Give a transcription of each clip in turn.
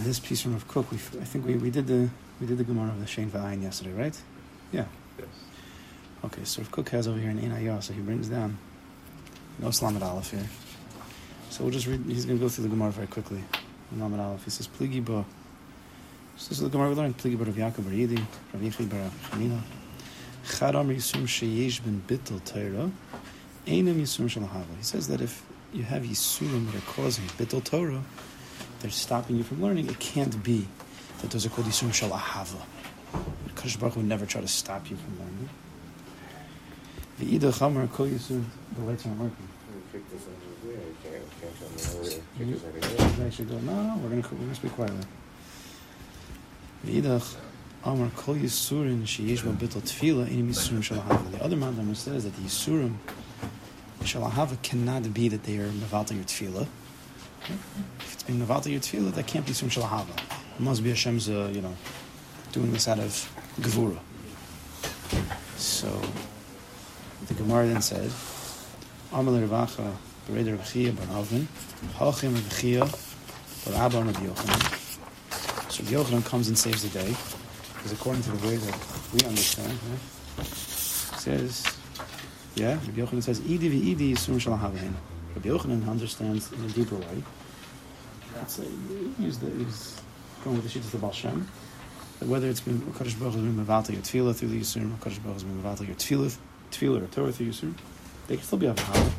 And this piece from Rav Kook, we, I think we, we did the we did the Gemara of the Shein Va'ayin yesterday, right? Yeah. Yes. Okay, so Rav Kook has over here an Ein so he brings down no Slamet Aleph here. So we'll just read, he's going to go through the Gemara very quickly. Slamet Aleph, he says, Pligi Bo. So this is the Gemara we learned, Pligi Bo Rav Yaakov Bar Yidi, Rav Yichid Bar Chanina. Chadam Yisum Sheyesh Ben Bittel Torah, Einem Yisum Shalahava. He says that if you have Yisurim that are causing Bittel Torah, they're stopping you from learning, it can't be that those are called Yisurim Shalahava. Kadosh Baruch Hu would never try to stop you from learning. V'ida Chamar Kol Yisurim, the lights aren't working. You should go, no, we're going to we're. The other Mandam says that the Yisurim Shalahava cannot be that they are Mevalta your Tefillah. If it's being Mevalta your Tefillah, that can't be Yisurim Shalahava. It must be Hashem's, uh, you know, doing this out of Gevura. So, the Gemara then said, Amal Ravacha, Bereder Rechia Bar Avin, Hachim Rechia Bar Abba Rabbi Yochanan. So Yochanan comes and saves the day, because according to the way that we understand, right, says, yeah, Rabbi Yochanan says, Idi v'idi yisum shalahavain. Rabbi Yochanan understands in a deeper way. That's a, uh, he's, the, he's going with the shit of the Baal Shem. That whether it's been Kaddish Baruch has been mevatel your tefillah through the Yisurim, or Kaddish Baruch has been mevatel your tefillah, tefillah or Torah through Yisurim, they can still be avahava.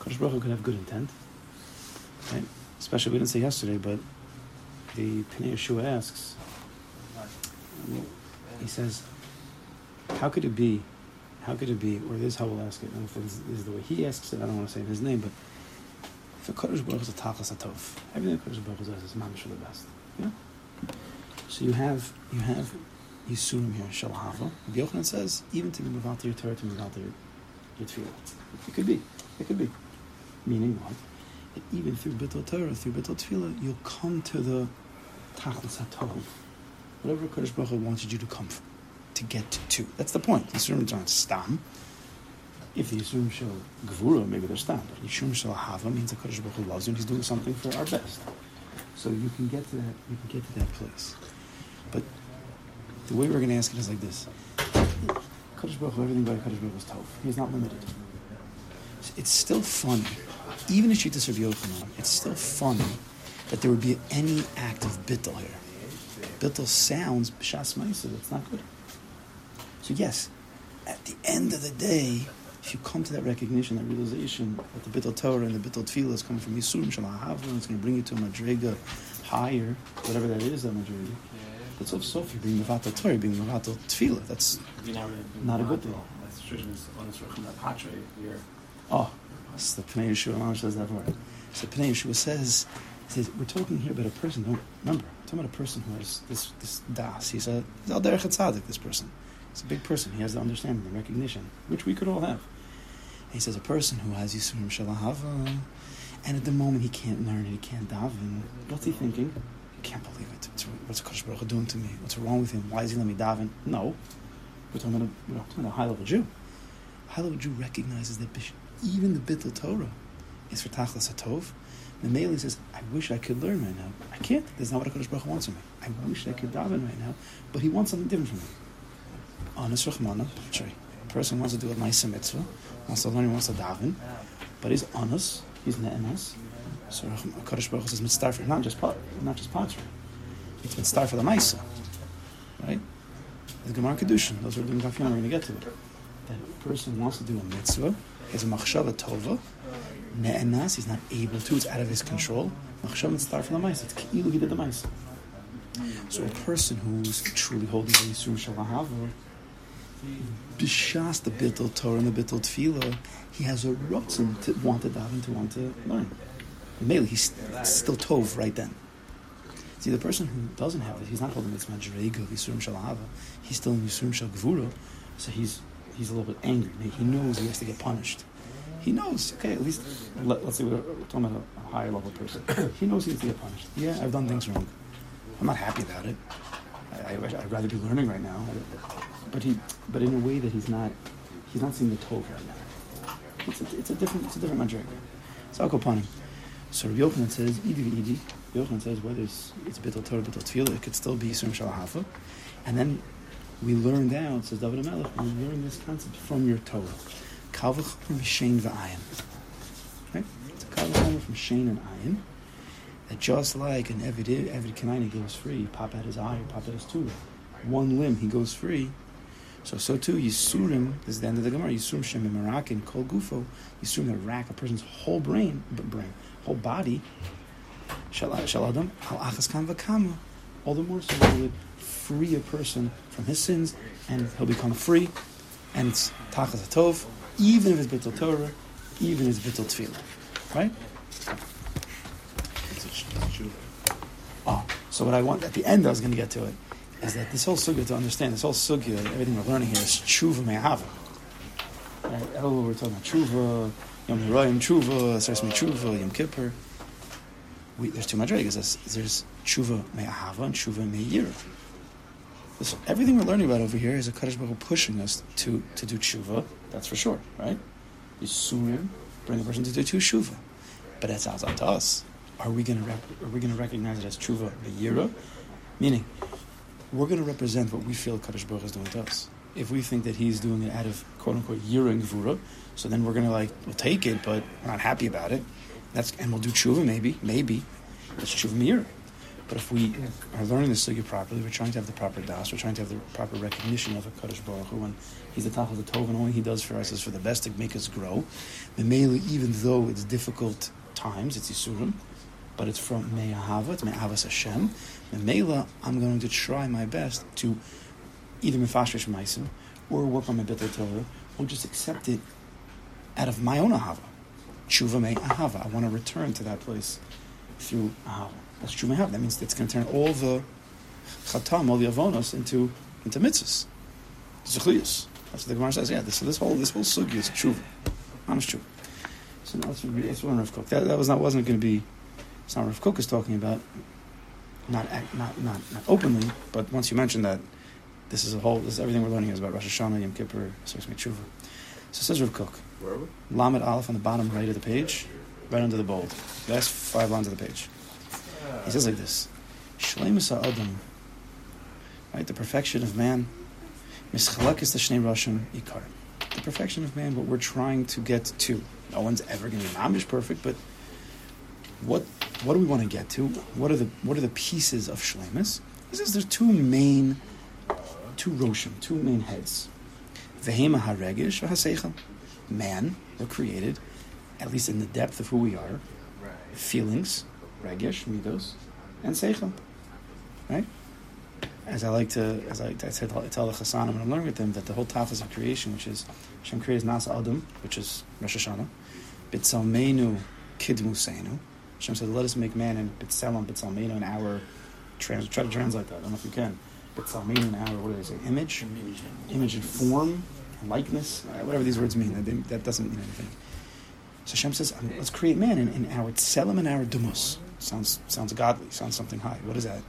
Kaddish Baruch could have good intent. Right? Especially, we didn't say yesterday, but the Pnei Yeshua asks, he says, how could it be, how could it be, or this is how we'll ask it, and if this is the way he asks it, I don't want to say his name, but a Kaddish Baruch is a tachas atov, everything Kaddish Baruch does is mamish for the best. Yeah? So you have, you have Yisurim here, Shalhava. Yochanan says, even to be Mavata your Torah, to be Mavata your, your Tefillah. It could be, it could be. Meaning what? That even through Bittul Torah, through Bittul Tefillah, you'll come to the Tachlis HaTov. Whatever Kaddish Baruch wanted you to come from, to get to. That's the point. Yisurim aren't stam. If the Yisurim show Gevura, maybe they're. But Yisurim shall Hava means Kaddish Baruch loves you and he's doing something for our best. So you can get to that, you can get to that place. But the way we're going to ask it is like this. Kaddish Baruch everything by Kaddish Baruch is tov. He's not limited. It's still funny, even in Shittas of Yochanan, it's still funny that there would be any act of bittul here. Bittul sounds b'shas ma'isa. It's not good. So yes, at the end of the day, if you come to that recognition, that realization that the bittul Torah and the bittul tefillah is coming from Yisurim Shalahava, and it's going to bring you to a madrega higher, whatever that is, that madrega. That's also sof you're being mevatel Torah, being mevatel tefillah. That's Not a good thing. That's true. On this from that patre, you're Oh, it's the Pnei Yeshua says that word. So Pnei Yeshua says, says, we're talking here about a person, don't remember, we're talking about a person who has this, this das. He's a, he's derech tzaddik, this person. He's a big person. He has the understanding, the recognition, which we could all have. He says, a person who has Yisurim Shalahava, and at the moment he can't learn it, he can't daven, what's he thinking? I can't believe it. What's, what's Kodesh Baruch Hu doing to me? What's wrong with him? Why is he letting me daven? No. We're talking about a, we're talking about a high-level Jew. A high-level Jew recognizes that even the Bittul Torah is for Tachlis HaTov. The Mele says, I wish I could learn right now. I can't. That's not what HaKadosh Baruch Hu wants from me. I wish I could daven right now, but he wants something different from me. Honest Rahmana, sorry. A person wants to do a nice mitzvah, wants to learn, he wants to daven, but he's honest, he's ne'enas. So HaKadosh Baruch says, mitzvah for not just pot, not just pottery. It's mitzvah for the Maisa, right? The Gemara Kedushin, those who are doing Daf we're going to get to it. That person wants to do a mitzvah, has a machshava tova, ne'enas, he's not able to, it's out of his control. Machshava mitzvah for the Maisa, it's ki'ilu he did the Maisa. So a person who's truly holding the Yisur Shalahava, b'shas the bittul Torah and the bittul Tefillah, he has a rotzen to want to daven, to want to learn. Maybe he's still tov right then. See, the person who doesn't have it, he's not holding mitzvah jerega of Yisurim Shalahava. He's still in Yisurim Shal Gevura, so he's he's a little bit angry. He knows he has to get punished. He knows. Okay, at least let, us say we're, talking about a higher level person. he knows he has to get punished. Yeah, I've done things wrong. I'm not happy about it. I, I'd rather be learning right now. But he, but in a way that he's not, he's not seeing the tov right now. It's a, it's a different, it's a different madriga. So I'll go upon him. So Rabbi Yochanan says, Idi v'idi. Yochanan says whether it's, it's Bittul Torah, Bittul Tefillah, it could still be Yisurim Shalahafa. And then we learn down, says David Melech, we learn this concept from your Torah. Kavach from Shein v'ayin. Right? It's a kavach from Shein and Ayin. That just like an Evid, Evid Kanani goes free, pop out his eye, pop out his tooth, one limb, he goes free. So, so too, Yisurim, this is the end of the Gemara, Yisurim Shem Marakin, Kol Gufo, Yisurim that rack a person's whole brain, brain whole body, Shaladam, Al Achas Kan Vakama, all the more so that would free a person from his sins, and he'll become free, and it's Tachas Tov, even if it's Bittul Torah, even if it's Bittul Tefillah. Right? Oh, so what I want, at the end I was going to get to it, is that this whole sugya, to understand, this whole sugya, everything we're learning here is tshuva me'ahava. Right? Oh, we're talking about tshuva, Yom Hirayim tshuva, Sersmi tshuva, Yom Kippur. We, there's two madrigas. There's, there's tshuva me'ahava and tshuva me'yira. Everything we're learning about over here is a Kaddish Baruch pushing us to, to do tshuva, that's for sure, right? Yisurim bring a person to do tshuva. But that's outside to us. Are we going to are we going to recognize it as tshuva me'yira? Meaning, we're going to represent what we feel Kaddish Baruch is doing to us. If we think that he's doing it out of quote unquote yira and gvura, so then we're going to like we'll take it, but we're not happy about it. That's and we'll do tshuva maybe, maybe it's tshuva me'yira. But if we are learning the sugya properly, we're trying to have the proper das, we're trying to have the proper recognition of a Kaddish Baruch Hu, and he's the top of the tov, and all he does for us is for the best to make us grow. The mele, even though it's difficult times, it's Yisurim, but it's from Me'ahava, it's Me'ahavas Hashem. Mela, I'm going to try my best to either mefashresh meisim, or work on my bittul Torah, or just accept it out of my own ahava. Tshuva me ahava. I want to return to that place through ahava. That's tshuva ahava. That means it's going to turn all the chatam, all the avonos, into into mitzvahs, zechlius. That's what the Gemara says. Yeah, this, this whole this whole sugi is tshuva, honest tshuva. So now let's read. Kook. That, that was not wasn't going to be. It's not Rav Kook is talking about not not not not openly, but once you mention that, this is a whole. This is everything we're learning is about Rosh Hashanah, Yom Kippur, Six Tshuva. So says Rav Kook. Where are we? Lamed Aleph on the bottom right of the page, right under the bold. Last five lines of the page. He says like this: Shleimus Adam, right? The perfection of man. Mischalak is the Shnei Roshim Ikar. The perfection of man, what we're trying to get to. No one's ever going to be mamish perfect, but what what do we want to get to? What are the what are the pieces of shlemus? He says there's two main, two roshim, two main heads. Vehema haregish v'haseichel. Man, we're created, at least in the depth of who we are. Feelings, regish, midos, and seichel. Right? As I like to, as I, I tell, tell the Chassanim when I'm learning with them, that the whole tafas of creation, which is Hashem creates Nasa Adam, which is Rosh Hashanah, Bitzalmenu Kidmu Seinu, Hashem said, "Let us make man in B'Tselem, B'Tzelmenu, in our trans, try to translate that. I don't know if you can. B'Tzelmenu, in our what do they say? Image, image and form, likeness, whatever these words mean. That, that doesn't mean anything. So Hashem says, um, "Let's create man in, in our Tselem and our Dumus." Sounds sounds godly. Sounds something high. What is that?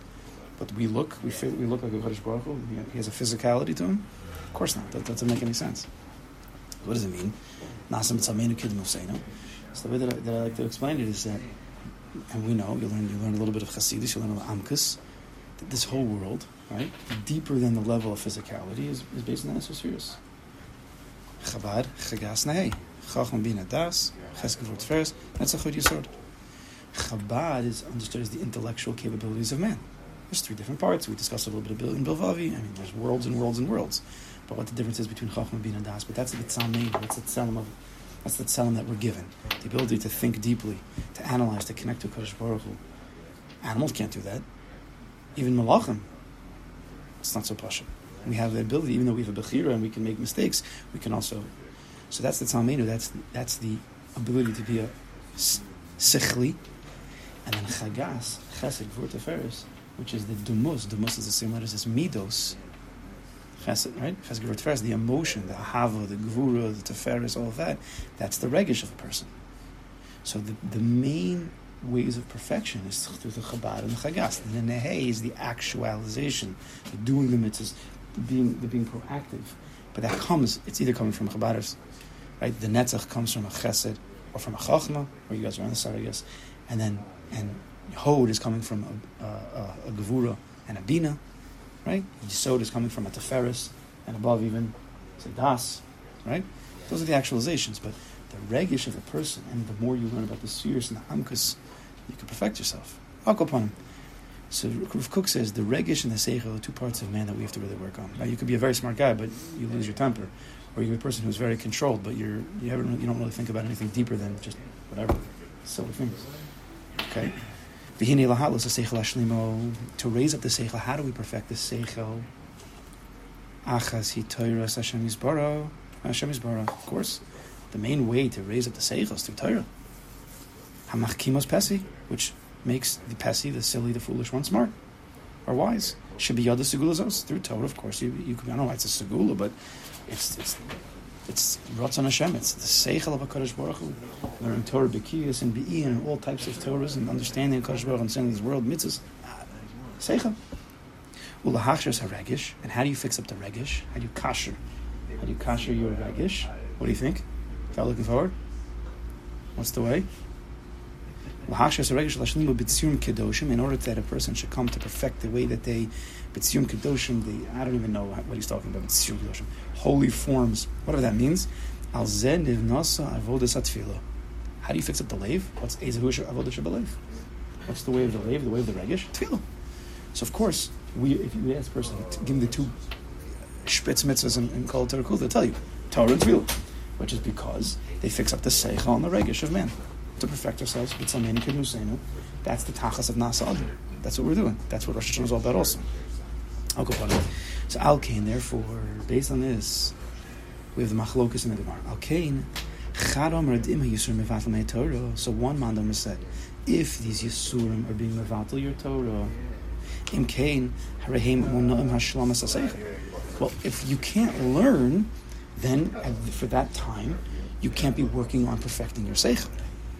But we look, we feel, we look like a Kaddish Baruch Hu. He has a physicality to him. Of course not. That, that doesn't make any sense. What does it mean? Nasam B'Tzelmenu Kidmu Seinu. So the way that I, that I like to explain it is that and we know you learn you learn a little bit of Hasidus, you learn a little Amkus. That this whole world, right, deeper than the level of physicality, is, is based on the Esospheres. Chabad, Chagas Nahe, Chacham Bina Das, Cheskevot Feres, that's a Chod Yisod. Chabad is understood as the intellectual capabilities of man. There's three different parts. We discussed a little bit in Bilvavi. I mean, there's worlds and worlds and worlds. But what the difference is between Chacham and Bina Das. But that's the Tzamein, that's the Tzelem of that's the tzelem that we're given. The ability to think deeply, to analyze, to connect to Kodesh Baruch Hu. Animals can't do that. Even malachim, it's not so pasha. We have the ability, even though we have a bechira and we can make mistakes, we can also. So that's the tzalmenu. That's that's the ability to be a sichli, and then chagas chesed v'urteferis, which is the dumus. Dumus is the same letters as midos chesed, right? Chesed the emotion, the ahava, the gvura, the teferis, all of that. That's the regish of a person. So the, the main ways of perfection is through the chabad and the chagas. And the nehe is the actualization, the doing the mitzvahs, the being, the being proactive. But that comes, it's either coming from chabaders, right? The netzach comes from a chesed or from a chachma, or you guys are on the side, I guess. and then and hod is coming from a, a, a, gevura and a bina, right? Yisod is coming from a teferis, and above even say das, right? Those are the actualizations, but the regish of the person, and the more you learn about the spheres and the amkus, you can perfect yourself. Akopon. So Rav Kook says the regish and the seichel are two parts of man that we have to really work on. Now you could be a very smart guy, but you lose your temper, or you're a person who's very controlled, but you're you haven't you don't really think about anything deeper than just whatever silly things. Okay. Ashlimo to raise up the seichel. How do we perfect the seichel? Of course, the main way to raise up the seichel is through Torah. Pesi, which makes the pesi, the silly, the foolish one smart or wise. Should be yada through Torah. Of course, you, you could, I don't know why it's a segula, but it's it's it's Ratzon Hashem. It's the seichel of Hakadosh Baruch Hu. Learning Torah, Bekiyas, and Be'i, and all types of Torahs, and understanding Hakadosh Baruch Hu and sending this world mitzvahs. Ah, seichel. Ulahachshas haregish. And how do you fix up the regish? How do you kasher? How do you kasher your regish? What do you think? Y'all looking forward? What's the way? In order that a person should come to perfect the way that they B'tzium Kedoshim, the I don't even know what he's talking about, B'tzium Kedoshim, holy forms, whatever that means. Al How do you fix up the lave? What's Ezahush Avodah? What's the way of the lave, the way of the regish? So of course, we if you ask a person, give him the two spitz mitzvahs and, and call Torah they'll tell you Torah and which is because they fix up the seichel and the regish of man to perfect ourselves. That's the tachas of Nasa That's what we're doing. That's what Rosh Hashanah is all about also. So Al Kain, therefore, based on this, we have the machlokas in the Gemara. Al Kain, Chadam Radim Yisurim Mevatel Torah. So one mandam is said, if these Yisurim are being Mevatel your Torah, Im Kain, Hashlamas Well, if you can't learn, then for that time, you can't be working on perfecting your seichel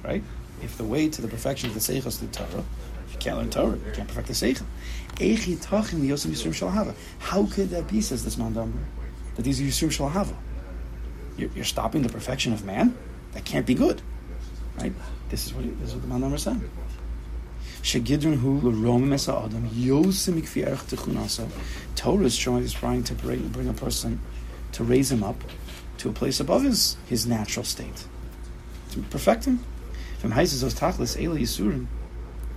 right? If the way to the perfection of the seichel is through Torah, you can't learn Torah, you can't perfect the seichel. How could that be, says this man that these are Yisrim Shalahava? You're, you're stopping the perfection of man? That can't be good. Right? This is what, this is what the man is saying. Torah is trying to bring, bring a person to raise him up to a place above his, his natural state. To perfect him. From Haisis Tachlis, Eli Yisurim.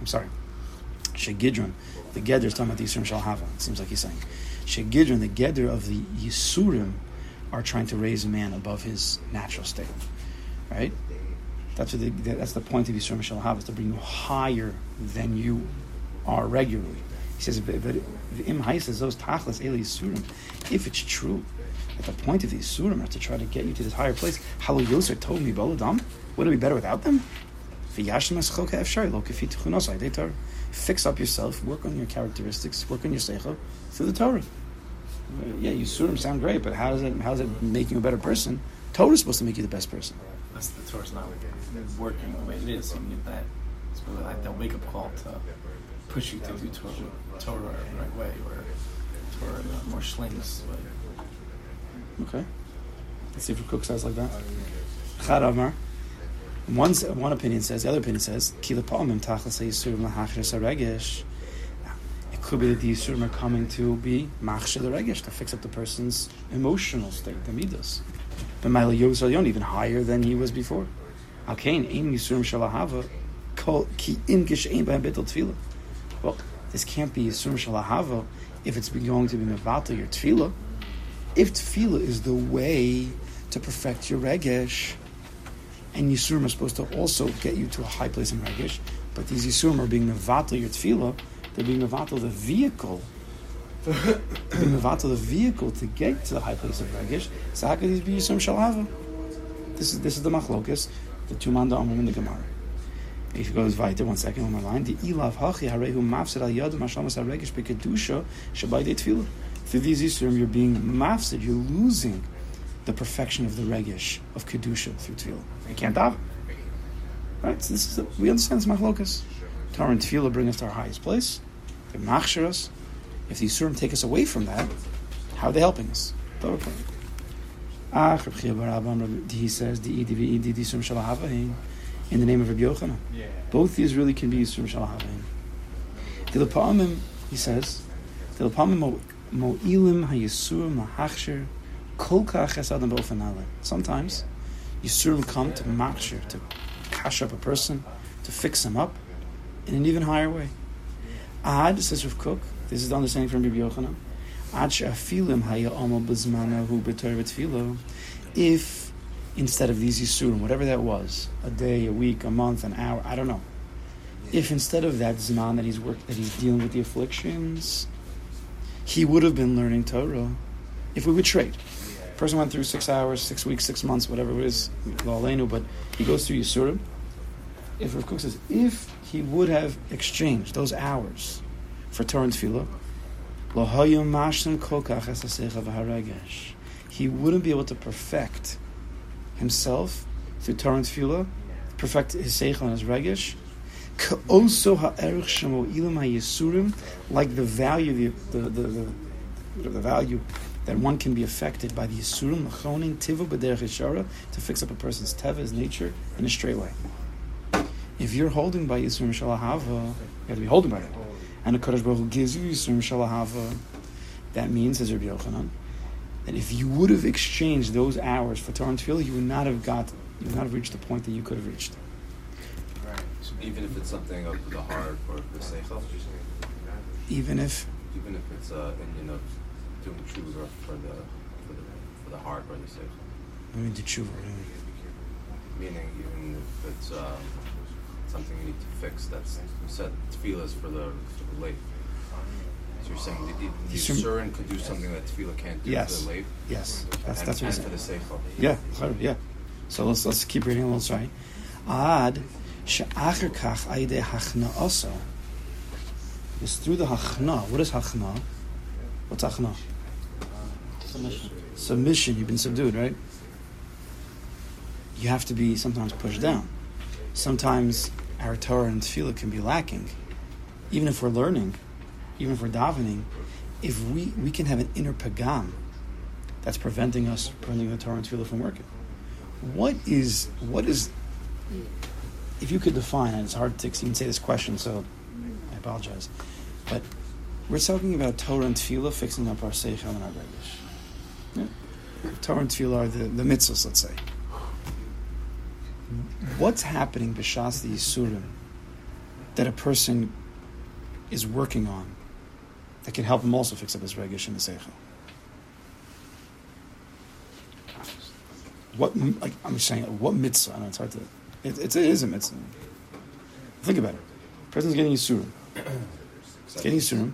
I'm sorry. Shegidron. The Geder is talking about the Yisurim Shalhava. It seems like he's saying. Shegidron, the Geder of the Yisurim, are trying to raise a man above his natural state. Right? That's, the, that's the point of Yisurim Shalhava, is to bring you higher than you are regularly. He says, but im Haisis those Tachlis, Eli Yisurim. If it's true that the point of the Yisurim are to try to get you to this higher place, Halu Yosef told me, Boladam, would it be better without them? Fix up yourself, work on your characteristics, work on your seichel through the Torah. Yeah, you surim sound great, but how does it how does it make you a better person? Torah is supposed to make you the best person. That's the Torah's not working the way it is. You need that. It's really like that wake up call to push you to do Torah, Torah the right way, or Torah uh, more way. Okay. Let's see if Kook says like that. Chad Amar. One, one opinion says, the other opinion says, It could be that the Yisurim are coming to be machshe the regish, to fix up the person's emotional state, the midas. But Maila Yosel even higher than he was before. Al Kain, Aim Yisurim Shalahava, Ki Im Gishaim B'hem Betel Tefillah. Well, this can't be Yisurim Shalahava if it's going to be Mevatel your Tefillah. If Tefillah is the way to perfect your regish, and Yisurim are supposed to also get you to a high place in Regish, but these Yisurim are being Mevatel your Tefillah, they're being Mevatel the vehicle, being Mevatel the vehicle to get to the high place of Regish, so how could these be Yisurim Shalava? This is, this is the Machlokas, the Tumanda Amram in the Gemara. If you go weiter, one second, on more line. The ilav hachi harehu mafsid al yadu mashamas haregish bekedusha shabai de tefillah. Through these Yisurim, you're being mafsid, you're losing the perfection of the regish of kedusha through tefillah. You can't daven. Right? So this is we understand this machlokas. Torah and tefillah bring us to our highest place. They machshir us. If the yisurim take us away from that, how are they helping us? Ah, he says the in the name of Rabbi Yochanan. Both these really can be Yisurim Shalahavim. Dilapamim, he says, Dilapamim mo'ilim ha'yisurim lahachshir Sometimes, Yisurim come to machshir, to cash up a person, to fix him up in an even higher way. Ad, says Rav Kook, this is the understanding from Rabbi Yochanan, Ad she'afilim haya omal b'zmanahu b'torah if instead of these Yisurim, whatever that was, a day, a week, a month, an hour, I don't know. If instead of that Zman that he's work, that he's dealing with the afflictions, he would have been learning Torah, if we would trade. Person went through six hours, six weeks, six months, whatever it is, but he goes through Yisurim. If Rav Kook says, if he would have exchanged those hours for Torah and Tefillah, he wouldn't be able to perfect himself through Torah and perfect his seichel and his ha'yisurim, like the value, the, the, the, the value that one can be affected by the yisurim, lachonin, tivu b'derech to fix up a person's teva, his nature, in a straight way. If you're holding by yisurim shalahava, you have to be holding by it. And the Kadosh Baruch Hu gives you yisurim shalahava, that means, as Rabbi Yochanan, that if you would have exchanged those hours for Torah and Tefillah, you would not have got, you would not have reached the point that you could have reached. Right. So even if it's something of the heart or the seichel. Even if. Even if it's uh, Indian of doing tshuva for the for the for the heart or the seichel. I mean, the tshuva. Meaning, even if it's um, something you need to fix, that's you said tefillah for the for the late. So you're saying the, the Yisurin could do something that Tefillah can't do yes. for the late? Yes. That's, and, that's what and for the Seichel? Yeah, yeah. So let's, let's keep reading a little, sorry. Ad she'acher kach aide hachna also is through the hachna. What is hachna? What's hachna? Submission. Submission. You've been subdued, right? You have to be sometimes pushed down. Sometimes our Torah and tefillah can be lacking. Even if we're learning, even if we're davening, if we, we can have an inner pagam that's preventing us, preventing the Torah and Tefillah from working. What is, what is, if you could define, and it's hard to even say this question, so I apologize, but we're talking about Torah and Tefillah fixing up our Seichel and our Regish. Yeah? Torah and Tefillah are the, the mitzvahs, let's say. What's happening b'shas the Yisurim that a person is working on that can help him also fix up his regish and the seichel. What like I'm saying, what mitzvah? I know it's hard to. It, it is a mitzvah. Think about it. The person's getting yisurim. Getting yisurim,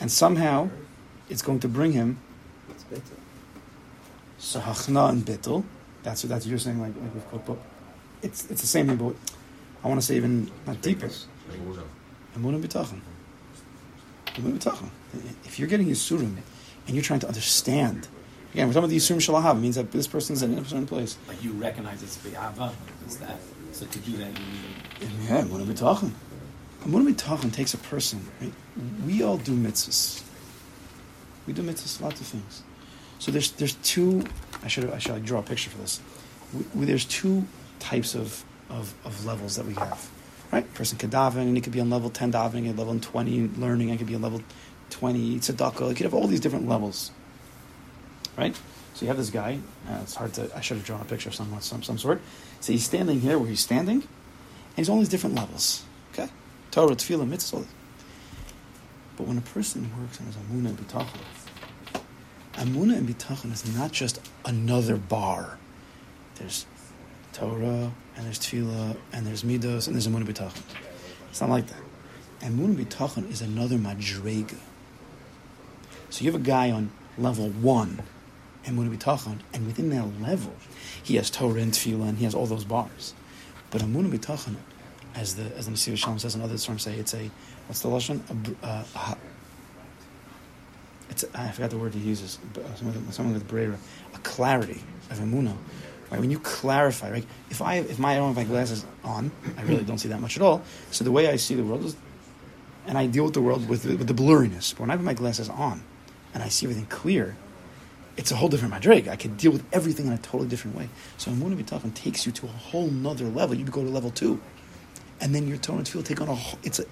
and somehow it's going to bring him. So hachna and bittel. That's what that's you're saying. Like, like with but it's it's the same thing, but I want to say even not deeper. Emunah bitachon. If you're getting Yisurim and you're trying to understand, again, we're talking about the Yisurim Shalahav, it means that this person's in a certain place. Like you recognize it's Be'ava, it's that. So to do that, you need. Yeah, what are we talking? What are talking takes a person, right? We all do mitzvahs. We do mitzvahs, lots of things. So there's there's two. I should I should draw a picture for this. We, there's two types of, of, of levels that we have right? person could daven, and he could be on level 10 davening, and level 20 learning, and could be on level 20 tzedakah. He could have all these different levels, right? So you have this guy. Uh, it's hard to. I should have drawn a picture of some some some sort. So he's standing here where he's standing, and he's on these different levels. Okay, Torah, Tefillah, Mitzvah. But when a person works on his Amunah and Bitachon, Amunah and Bitachon is not just another bar. There's Torah, and there's Tefillah, and there's Midos, and there's Amunah B'tachon. It's not like that. Amunah B'tachon is another Madrega. So you have a guy on level one, Amunah B'tachon, and within that level, he has Torah and Tefillah, and he has all those bars. But Amunah B'tachon, as the as the Messiah Shalom says, and others from say, it's a what's the lashon? A, uh, it's I forgot the word he uses. Uh, someone with Brera, a clarity of Amunah Right? When you clarify, right? If I if my I don't have my glasses on, I really don't see that much at all. So the way I see the world is, and I deal with the world with with the blurriness. But when I have my glasses on, and I see everything clear, it's a whole different madrig. I can deal with everything in a totally different way. So Amunah B'Tachon takes you to a whole nother level. You go to level two, and then your Torah and Tefillah take on a. whole- It's a,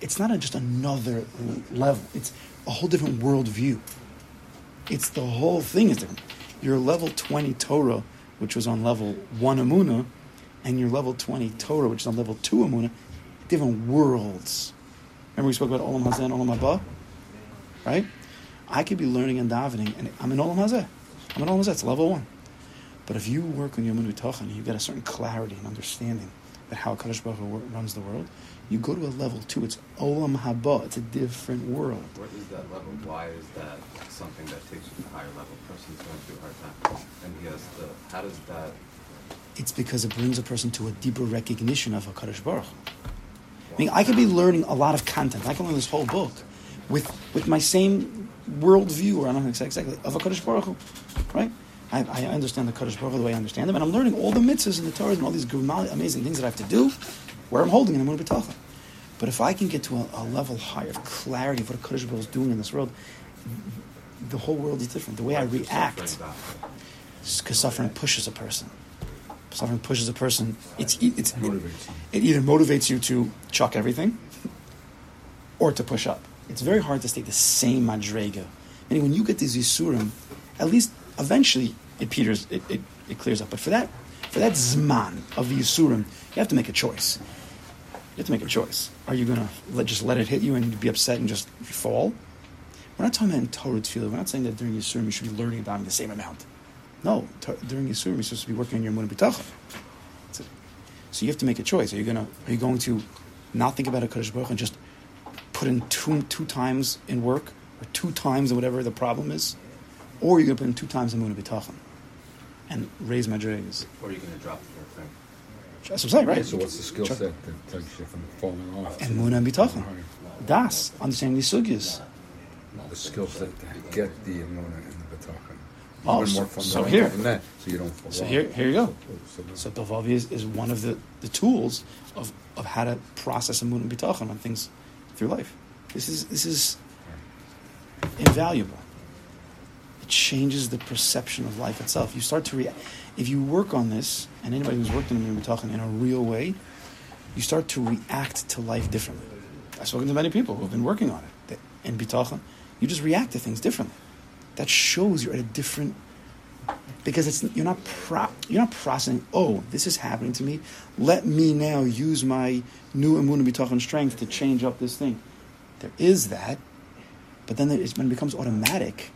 it's not just another level. It's a whole different worldview. It's the whole thing is different. Your level twenty Torah, which was on level one Amunah, and your level twenty Torah, which is on level two Amunah, different worlds. Remember we spoke about Olam Hazeh and Olam Haba, right? I could be learning and davening, and I'm in Olam Hazeh. I'm in Olam Hazeh. It's level one. But if you work on Yom Tachan, you get a certain clarity and understanding how Kadosh Baruch Hu runs the world. You go to a level two. It's Olam Haba. It's a different world. What is that level? Why is that something that takes you to a higher level? A person's going through a hard time, and he has the. How does that? It's because it brings a person to a deeper recognition of Hakadosh Baruch. I mean, I could be learning a lot of content. I can learn this whole book with with my same worldview, or I don't know exactly of Hakadosh Baruch, Hu, right? I, I understand the Kadosh Baruch Hu the way I understand them, and I'm learning all the mitzvahs and the Torah and all these amazing things that I have to do, where I'm holding and I'm going to be But if I can get to a, a level higher of clarity of what Kadosh Baruch Hu is doing in this world, the whole world is different. The way I react suffering because suffering pushes a person. Suffering pushes a person. It's it's it, it either motivates you to chuck everything, or to push up. It's very hard to stay the same madrega. Meaning, when you get these yisurim, at least eventually it peters, it, it, it clears up. But for that for that zman of the yisurim, you have to make a choice. You have to make a choice. Are you going to just let it hit you and be upset and just fall? We're not talking about in Torah tefillah. We're not saying that during Yisurim you should be learning about the same amount. No, t- during Yisurim you're supposed to be working on your Munah B'tachon. That's it. So you have to make a choice. Are you gonna are you going to not think about a Kaddish Baruch and just put in two two times in work or two times in whatever the problem is, or you're gonna put in two times in Munah B'tachon and raise madrigas? Or you're going to drop the thing? That's what I'm saying, right? So what's the skill set that takes you from falling off? And to- Munah B'tachon. higher? Das understanding these sugyas. The skill set to get the amuna and the batakan. Oh, so- so here- that, so you don't So off. here here you go. So, So Dovavi is, is one of the, the tools of, of how to process a moon and bitachon on things through life. This is this is invaluable. It changes the perception of life itself. You start to react. If you work on this, and anybody who's worked on bitachon in a real way, you start to react to life differently. I've spoken to many people who have been working on it in bitachon. You just react to things differently. That shows you're at a different because it's you're not pro, you're not processing. Oh, this is happening to me. Let me now use my new immune bitachon strength to change up this thing. There is that, but then it's, when it becomes automatic,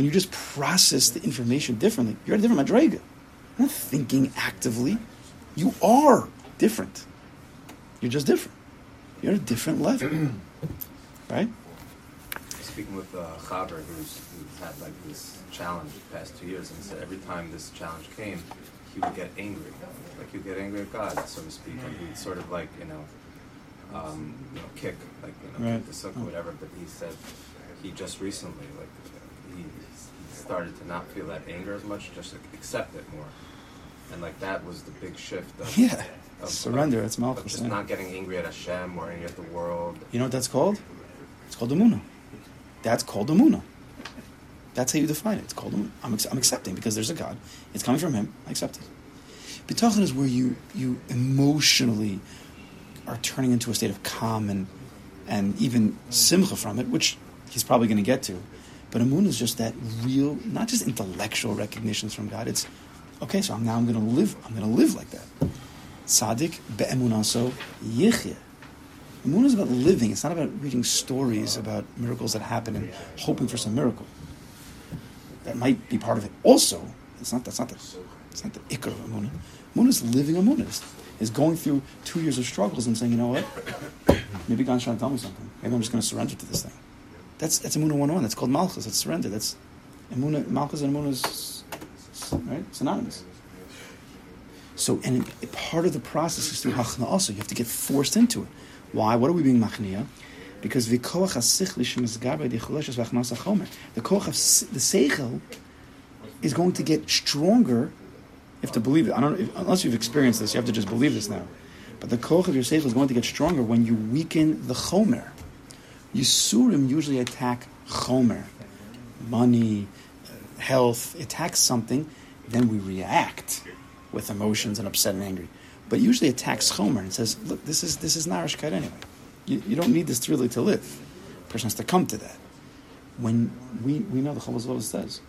when you just process the information differently, you're at a different madrega. You're not thinking actively. You are different. You're just different. You're at a different level, right? Speaking with uh, Chaber, who's, who's had like this challenge the past two years, and he said every time this challenge came, he would get angry. Like he would get angry at God, so to speak, and he'd sort of like, you know, um, you know, kick, like, you know, Right. kick the sucker, whatever. But he said he just recently, like, he, he started to not feel that anger as much, just accept it more. And like that was the big shift of, Yeah. of Surrender, Of, it's Malchus, just yeah. not getting angry at Hashem or angry at the world. You know what that's called? It's called Amuna. That's called Amuna. That's how you define it. It's called Amuna. I'm, I'm accepting because there's a God. It's coming from Him. I accept it. Bitachon is where you, you emotionally are turning into a state of calm and, and even simcha from it, which he's probably going to get to. But Amun is just that real, not just intellectual recognitions from God. It's okay. So I'm, now I'm going to live. I'm going to live like that. Tzaddik be'emunaso yichye. Amun is about living. It's not about reading stories about miracles that happen and hoping for some miracle. That might be part of it. Also, it's not. That's not the. It's not the ikr of Amun. Amun is living Amun. Is, is going through two years of struggles and saying, you know what? Maybe God's trying to tell me something. Maybe I'm just going to surrender to this thing. That's that's Amun 101. That's called Malchus. That's surrender. That's Amun. Malchus and Amun is right synonymous. So, and part of the process is through hachna also. You have to get forced into it. Why? What are we being machnia? Because the koach hasichli shemizgar the v'achnas. The koach of the seichel is going to get stronger. You have to believe it. I don't. If, unless you've experienced this, you have to just believe this now. But the koach of your seichel is going to get stronger when you weaken the chomer. Yisurim usually attack chomer, money, health, attacks something, then we react with emotions and upset and angry. But usually attacks Chomer and says, look, this is this is Narishkeit anyway. You, you don't need this really to live. A person has to come to that. When we, we know the Chavaz says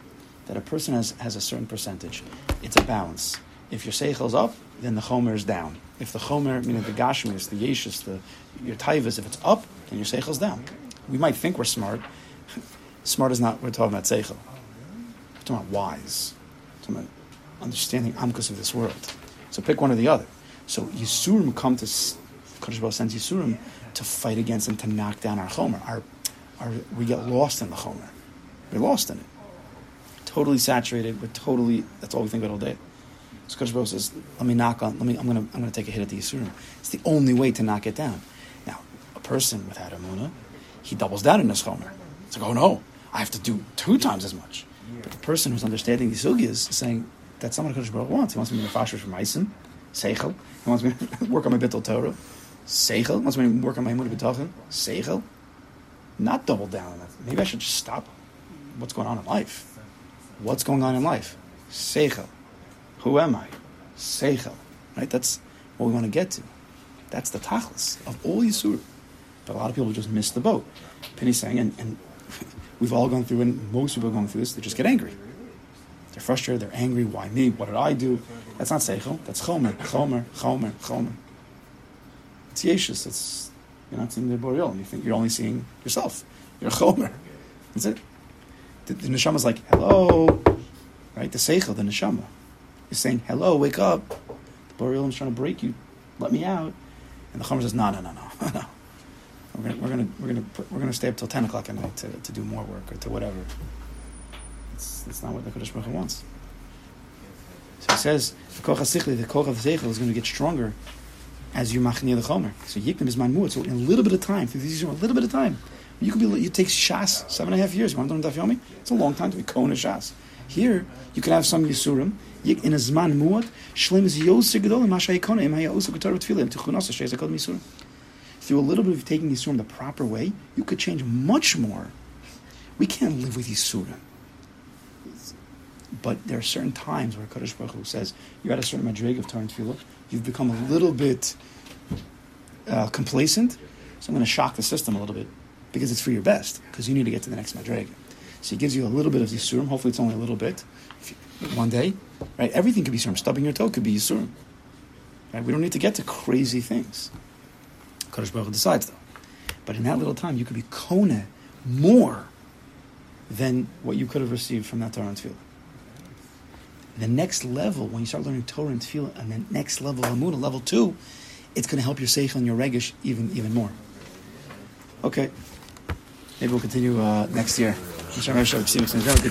that a person has, has a certain percentage, it's a balance. If your Seichel's up, then the Chomer is down. If the Chomer, meaning the Gashmis, the Yeshus, the your Taivas, if it's up, then your Seichel's down. We might think we're smart. smart is not, we're talking about Seichel. We're talking about wise. We're talking about understanding Amkus of this world. So pick one or the other. So Yisurim come to Kodesh Baruch sends Yisurim to fight against and to knock down our Chomer. Our, our, we get lost in the Chomer. We're lost in it. Totally saturated. We're totally. That's all we think about all day. So Kodesh Baruch says, "Let me knock on. Let me. I'm gonna. I'm gonna take a hit at the Yisurim. It's the only way to knock it down. Now, a person without Amuna, he doubles down in his Chomer. It's like, oh no, I have to do two times as much. But the person who's understanding the sugyas is saying that's not what Kodesh Baruch wants. He wants me to be from Meisim, Seichel. He wants me to work on my Bittul Torah. Seichel. He wants me to work on my Emunah B'tachin. Seichel. Not double down on that. Maybe I should just stop what's going on in life. What's going on in life? Seichel. Who am I? Seichel. Right? That's what we want to get to. That's the tachlis of all Yisur. But a lot of people just miss the boat. Penny's saying, and, and we've all gone through, and most people are going through this, they just get angry. They're frustrated, they're angry. Why me? What did I do? That's not Seichel. That's Chomer. Chomer, Chomer, Chomer. It's Yeshus. It's, you're not seeing the Boreal. And you think you're only seeing yourself. You're Chomer. That's it. The, the Neshama is like, hello. Right? The Seichel, the Neshama, is saying, hello, wake up. The Boreal is trying to break you. Let me out. And the Chomer says, no, no, no, no, no. We're gonna, we're gonna, we're gonna, we're gonna stay up till ten o'clock at night to, to do more work or to whatever. It's, it's not what the Kodesh Baruch wants. So he says the koch hasichli, the koch of is going to get stronger as you machnia the chomer. So yiknim is man So in a little bit of time, through these a little bit of time, you could be. You take shas seven and a half years. You want to learn daf yomi? It's a long time to be kona shas. Here you can have some yisurim. In a zman is yosir gedol mashay tichunas. Through a little bit of taking yisurim the proper way, you could change much more. We can't live with yisurim. But there are certain times where Kadosh Baruch Hu says you're at a certain madrig of Torah Tefillah, you've become a little bit uh, complacent, so I'm going to shock the system a little bit because it's for your best, because you need to get to the next madrig. So he gives you a little bit of Yisurim, hopefully it's only a little bit, you, one day, right? Everything could be Yisurim. Stubbing your toe could be Yisurim. Right? We don't need to get to crazy things. Kadosh Baruch decides though. But in that little time, you could be Kona more than what you could have received from that Torah and Tefillah the next level, when you start learning Torah and Tefillah, and the next level of Amunah, level two, it's going to help your Seichel and your Regish even, even more. Okay. Maybe we'll continue uh, next year. Шамай Шабсим, сначала ты